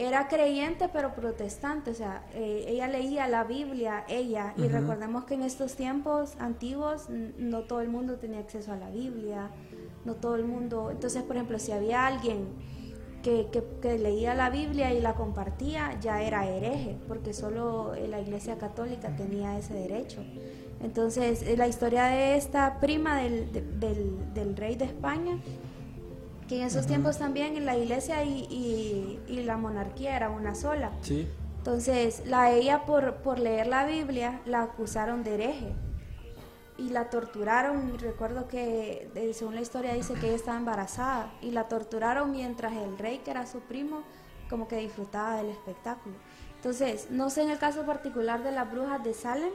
era creyente pero protestante, o sea, eh, ella leía la Biblia, ella, y recordemos que en estos tiempos antiguos no todo el mundo tenía acceso a la Biblia, no todo el mundo, entonces por ejemplo, si había alguien que, que- que leía la Biblia y la compartía, ya era hereje, porque solo eh, la Iglesia Católica tenía ese derecho. Entonces, eh, la historia de esta prima del, de- del, del rey de España, que en esos tiempos también la iglesia y, y- y la monarquía era una sola. Sí. Entonces, la ella por, por leer la Biblia la acusaron de hereje y la torturaron. Y recuerdo que, según la historia, dice que ella estaba embarazada y la torturaron mientras el rey, que era su primo, como que disfrutaba del espectáculo. Entonces, no sé en el caso particular de las brujas de Salem,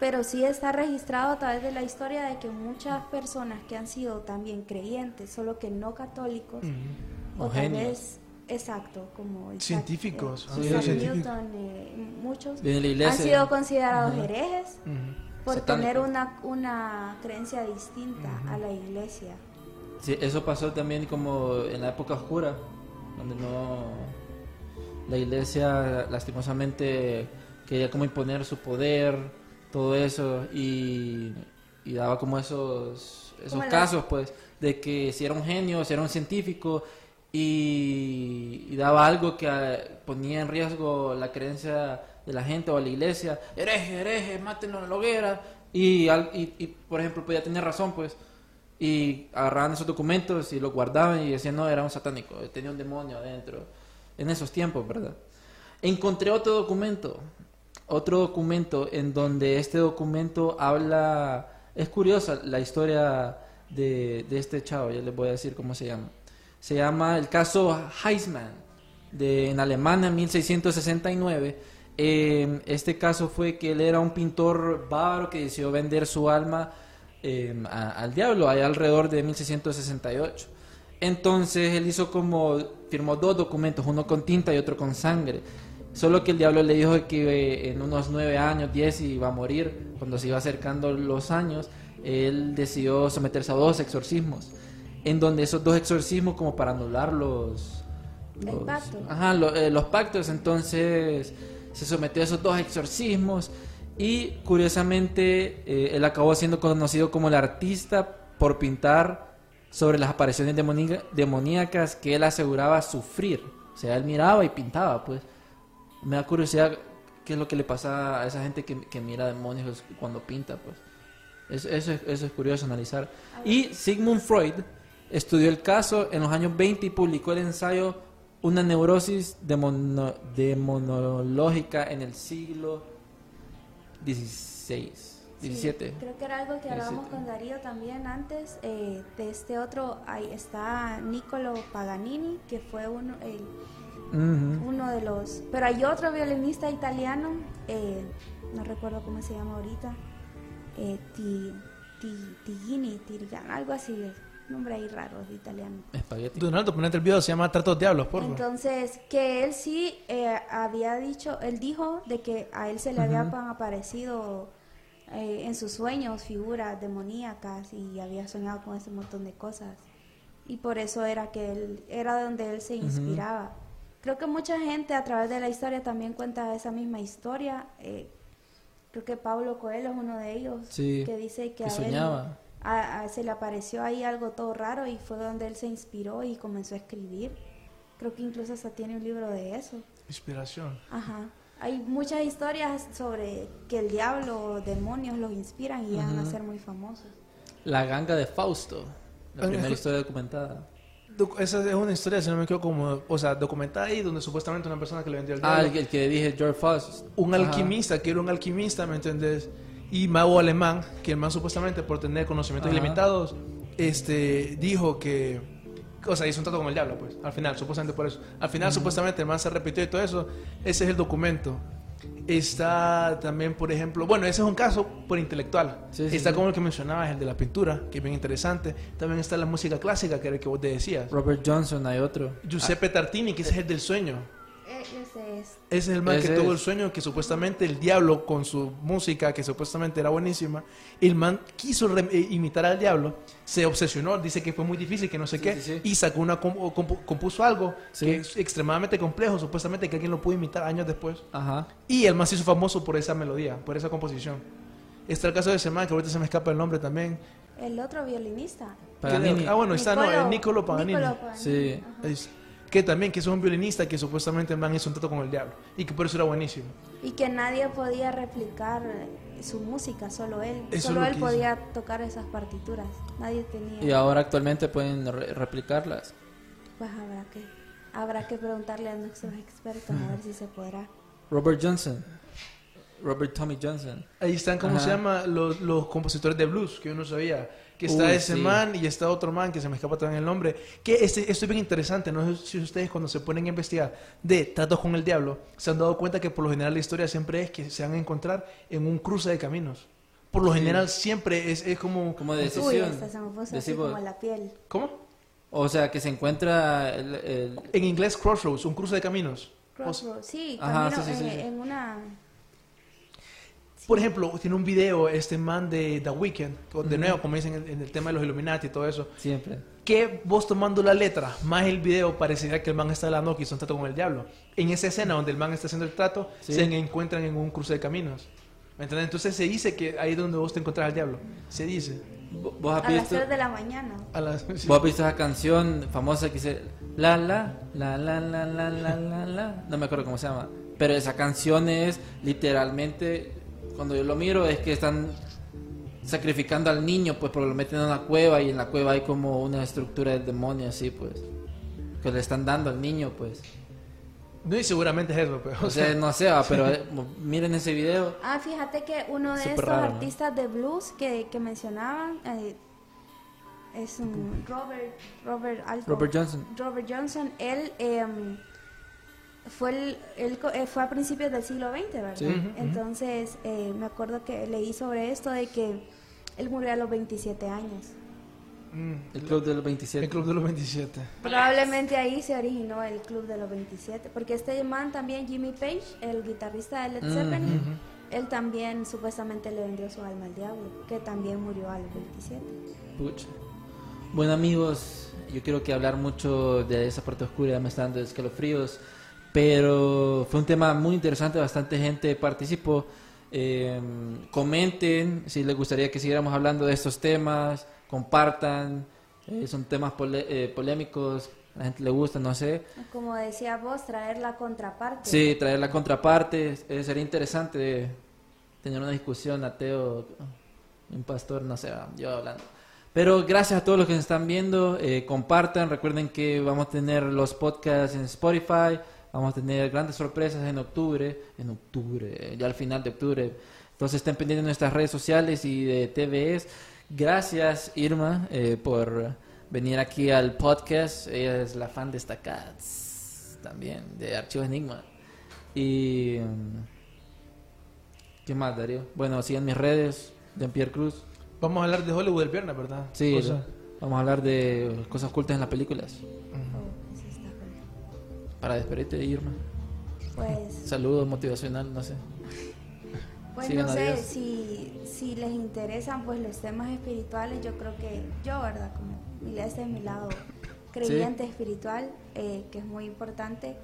pero sí está registrado a través de la historia de que muchas personas que han sido también creyentes, solo que no católicos, Mm. o O tal vez, exacto, como Isaac- Científicos, eh, Isaac científicos. Newton, eh, muchos la han iglesia. sido considerados Ajá. herejes Ujú. por Satánicos. tener una, una creencia distinta a la iglesia. Sí, eso pasó también como en la época oscura, donde no la iglesia lastimosamente quería como imponer su poder todo eso y, y daba como esos, esos la- casos, pues, de que si era un genio, si era un científico y, y daba algo que eh, ponía en riesgo la creencia de la gente o a la iglesia, hereje, hereje, mátenlo en la hoguera. Y, y, y, por ejemplo, podía tener razón, pues, y agarraban esos documentos y los guardaban y decían, no, era un satánico, tenía un demonio adentro, en esos tiempos, ¿verdad? Encontré otro documento, otro documento en donde este documento habla, es curiosa la historia de, de este chavo, ya les voy a decir cómo se llama. Se llama el caso Heisman, de, en Alemania en 1669. Eh, este caso fue que él era un pintor bávaro que decidió vender su alma a- al diablo, allá alrededor de 1668. Entonces él hizo como, firmó dos documentos, uno con tinta y otro con sangre. Solo que el diablo le dijo que eh, en unos nueve años, diez, iba a morir. Cuando se iba acercando los años, él decidió someterse a dos exorcismos. En donde esos dos exorcismos, como para anular los. Los- pacto. Ajá, eh, los pactos. Entonces se sometió a esos dos exorcismos. Y curiosamente, eh, él acabó siendo conocido como el artista por pintar sobre las apariciones demoní- demoníacas que él aseguraba sufrir. O sea, él miraba y pintaba, pues. Me da curiosidad qué es lo que le pasa a esa gente que, que mira demonios cuando pinta, pues. Eso, eso, es, eso es curioso analizar. Y Sigmund Freud estudió el caso en los años 20 y publicó el ensayo Una neurosis demono- demonológica en el siglo XVI, Sí, XVII. creo que era algo que hablábamos 17. con Darío también antes. eh, de este otro, ahí está Niccolo Paganini, que fue uno, el- Ujú. uno de los... Pero hay otro violinista italiano, eh, no recuerdo cómo se llama ahorita, eh, Ti- Ti- Tigini, Tirgan, algo así, nombre ahí raro de italiano. Espagueti. Donaldo, ponete el video, se llama Tratos Diablos, por favor. Entonces, que él sí eh, había dicho, él dijo de que a él se le habían aparecido eh, en sus sueños figuras demoníacas y había soñado con ese montón de cosas. Y por eso era que él, era donde él se inspiraba. Creo que mucha gente a través de la historia también cuenta esa misma historia. eh, creo que Pablo Coelho es uno de ellos, Sí, que dice que, que a él soñaba. a- a- se le apareció ahí algo todo raro y fue donde él se inspiró y comenzó a escribir. Creo que incluso hasta tiene un libro de eso. Inspiración. Ajá. Hay muchas historias sobre que el diablo o demonios los inspiran y llegan a ser muy famosos. La ganga de Fausto, la primera historia documentada. Esa es una historia, si no me equivoco, como, o sea, documentada ahí, donde supuestamente una persona que le vendió el Ah, diablo, el, que- el que dije, George Faust. un Ajá. alquimista, que era un alquimista, ¿me entendés? Y mago alemán, que el man supuestamente por tener conocimientos Ajá. ilimitados, este, dijo que, o sea, hizo un trato con el diablo, pues, al final, supuestamente por eso. Al final, supuestamente, el man se repitió y todo eso, ese es el documento. Está también, por ejemplo, bueno, ese es un caso por intelectual. Sí, sí, está sí. como el que mencionabas, el de la pintura, que es bien interesante. También está la música clásica, que era el que vos te decías. Robert Johnson, hay otro. Giuseppe Tartini, que ese es el del sueño. Ese es. Ese es el man Ese que tuvo es. el sueño que supuestamente el diablo con su música, que supuestamente era buenísima, el man quiso eh, imitar al diablo, se obsesionó, dice que fue muy difícil, que no sé Sí, qué, sí, sí. y sacó una compu- compuso algo Sí. que es extremadamente complejo, supuestamente que alguien lo pudo imitar años después. Ajá. Y el man se hizo famoso por esa melodía, por esa composición. Está el caso de ese man, que ahorita se me escapa el nombre también. El otro violinista. Paganini. Ah, bueno, está, no, el Niccolo Paganini. Niccolo Paganini, Sí. ajá. Que también, que es un violinista que supuestamente man hizo un trato con el diablo. Y que por eso era buenísimo. Y que nadie podía replicar eh, su música, solo él. Eso es solo lo él que hizo. podía tocar esas partituras. Nadie tenía. Y ahora actualmente pueden re- replicarlas. Pues habrá que, habrá que preguntarle a nuestros expertos a ver si se podrá. Robert Johnson. Robert Tommy Johnson. Ahí están, ¿cómo Ajá. se llama? Los, los compositores de blues, que uno sabía. Que está Uy, ese sí. man y está otro man que se me escapa también el nombre. Que este, esto es bien interesante. No sé si ustedes cuando se ponen a investigar de tratos con el diablo, se han dado cuenta que por lo general la historia siempre es que se van a encontrar en un cruce de caminos. Por lo Sí. general siempre es, es como... Como de Uy, decisión. hasta se me puso así como la piel. ¿Cómo? O sea, que se encuentra el, el- En inglés crossroads, un cruce de caminos. Crossroads, sí, Ajá, camino sí, sí. en una... Por ejemplo, tiene un video este man de The Weeknd, de Ujú. nuevo, como dicen en, en el tema de los Illuminati y todo eso, siempre. que vos tomando la letra más el video parecería que el man está hablando que hizo un trato con el diablo. En esa escena donde el man está haciendo el trato, Sí. se encuentran en un cruce de caminos. ¿Me entiendes? Entonces se dice que ahí es donde vos te encontrás al diablo. Se dice. ¿Vo- ¿Vos has A las visto, 3 de la mañana. A las, sí. vos has visto esa canción famosa que dice la la la la la la la la la? No me acuerdo cómo se llama. Pero esa canción es literalmente, cuando yo lo miro, es que están sacrificando al niño, pues porque lo meten en una cueva y en la cueva hay como una estructura del demonio así, pues. Que le están dando al niño, pues. No, y seguramente es eso, pero. O sea, no sé, pero eh, miren ese video. Ah, fíjate que uno de Súper estos raro, ¿no? artistas de blues que, que mencionaban eh, es un Robert Robert algo. Robert Johnson. Robert Johnson, él em, fue el, él co- eh, fue a principios del siglo XX, ¿verdad? Sí. Entonces eh, me acuerdo que leí sobre esto de que él murió a los 27 años. Mm, El club de los 27. el Club de los 27. Probablemente ahí se originó el club de los 27, porque este man también, Jimmy Page, el guitarrista de Led Mm, Zeppelin, él también supuestamente le vendió su alma al diablo, que también murió a los 27. Pucha. Bueno amigos, yo quiero que hablar mucho de esa parte oscura, me está dando escalofríos, pero fue un tema muy interesante, bastante gente participó. Eh, comenten si les gustaría que siguiéramos hablando de estos temas, compartan, eh, son temas eh, polémicos, a la gente le gusta, no sé. Como decía vos, traer la contraparte. Sí, traer la contraparte, eh, sería interesante tener una discusión ateo, un pastor, no sé, yo hablando. Pero gracias a todos los que nos están viendo, eh, compartan, recuerden que vamos a tener los podcasts en Spotify, vamos a tener grandes sorpresas en octubre, en octubre, ya al final de octubre. Entonces estén pendientes de nuestras redes sociales y de TVS. Gracias Irma eh, por venir aquí al podcast, ella es la fan destacada también de Archivos Enigma. Y... mm, ¿Qué más, Darío? Bueno, sigan mis redes, Jean-Pierre Cruz. Vamos a hablar de Hollywood el viernes, ¿verdad? Sí, vamos a hablar de cosas ocultas en las películas. Cool. Para despedirte, Irma. Pues, Saludos motivacional, no sé. pues Sigan no sé, si, si les interesan pues los temas espirituales, yo creo que yo, ¿verdad? Como este es mi lado creyente espiritual, eh, que es muy importante.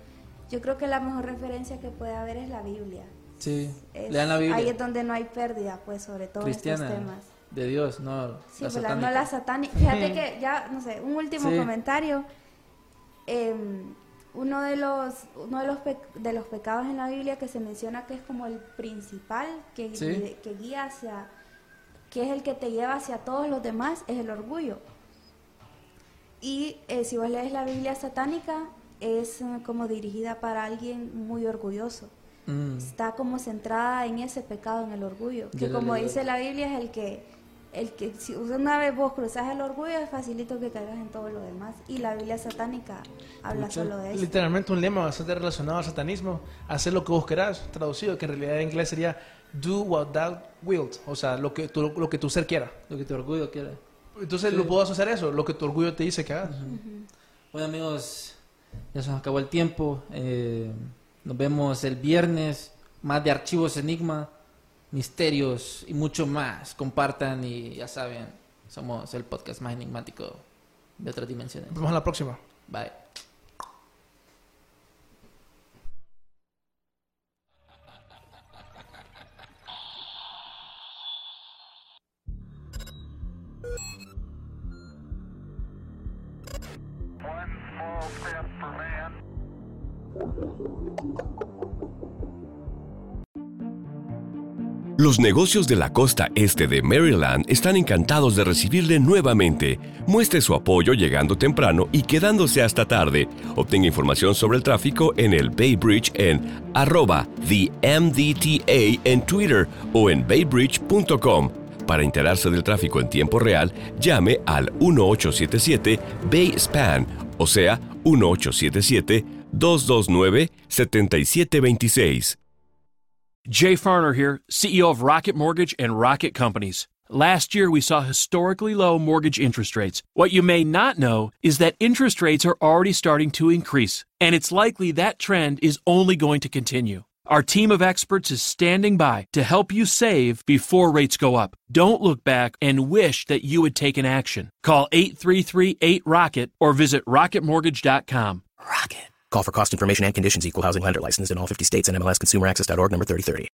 Yo creo que la mejor referencia que puede haber es la Biblia. Sí, Es- lean la Biblia. Ahí es donde no hay pérdida, pues, sobre todo Cristiana, estos temas. de Dios, no Sí, la no satánica. la satánica. Fíjate que ya, no sé, un último Sí. comentario. Eh, uno de los, uno de los, pe- de los pecados en la Biblia que se menciona que es como el principal, que, Sí. guide- que guía hacia, que es el que te lleva hacia todos los demás, es el orgullo. Y eh, si vos lees la Biblia satánica, es eh, como dirigida para alguien muy orgulloso Mm, está como centrada en ese pecado, en el orgullo. Que como dice la Biblia, es el que, el que si una vez vos cruzas el orgullo, es facilito que caigas en todo lo demás. Y la Biblia satánica habla solo de eso. Literalmente un lema bastante relacionado al satanismo. Hacer lo que vos querás, traducido, que en realidad en inglés sería do what thou wilt. O sea, lo que tu, lo que tu ser quiera. lo que tu orgullo quiera. Entonces Sí. lo puedo a eso, lo que tu orgullo te dice que hagas. Bueno amigos, ya se nos acabó el tiempo. Eh, nos vemos el viernes. Más de archivos Enigma, misterios y mucho más. Compartan y ya saben, somos el podcast más enigmático de otras dimensiones. Nos vemos a la próxima. Bye. Los negocios de la costa este de Maryland están encantados de recibirle nuevamente. Muestre su apoyo llegando temprano y quedándose hasta tarde. Obtenga información sobre el tráfico en el Bay Bridge en arroba the MDTA en Twitter o en baybridge.com. Para enterarse del tráfico en tiempo real, llame al 1877 Bay Span, o sea, 1877 229 7726. Jay Farner here, CEO of Rocket Mortgage and Rocket Companies. Last year, we saw historically low mortgage interest rates. What you may not know is that interest rates are already starting to increase, and it's likely that trend is only going to continue. Our team of experts is standing by to help you save before rates go up. Don't look back and wish that you had taken action. Call 833 8Rocket or visit rocketmortgage.com. Call for cost information and conditions. Equal housing lender licensed in all 50 states and MLSConsumerAccess.org number 3030.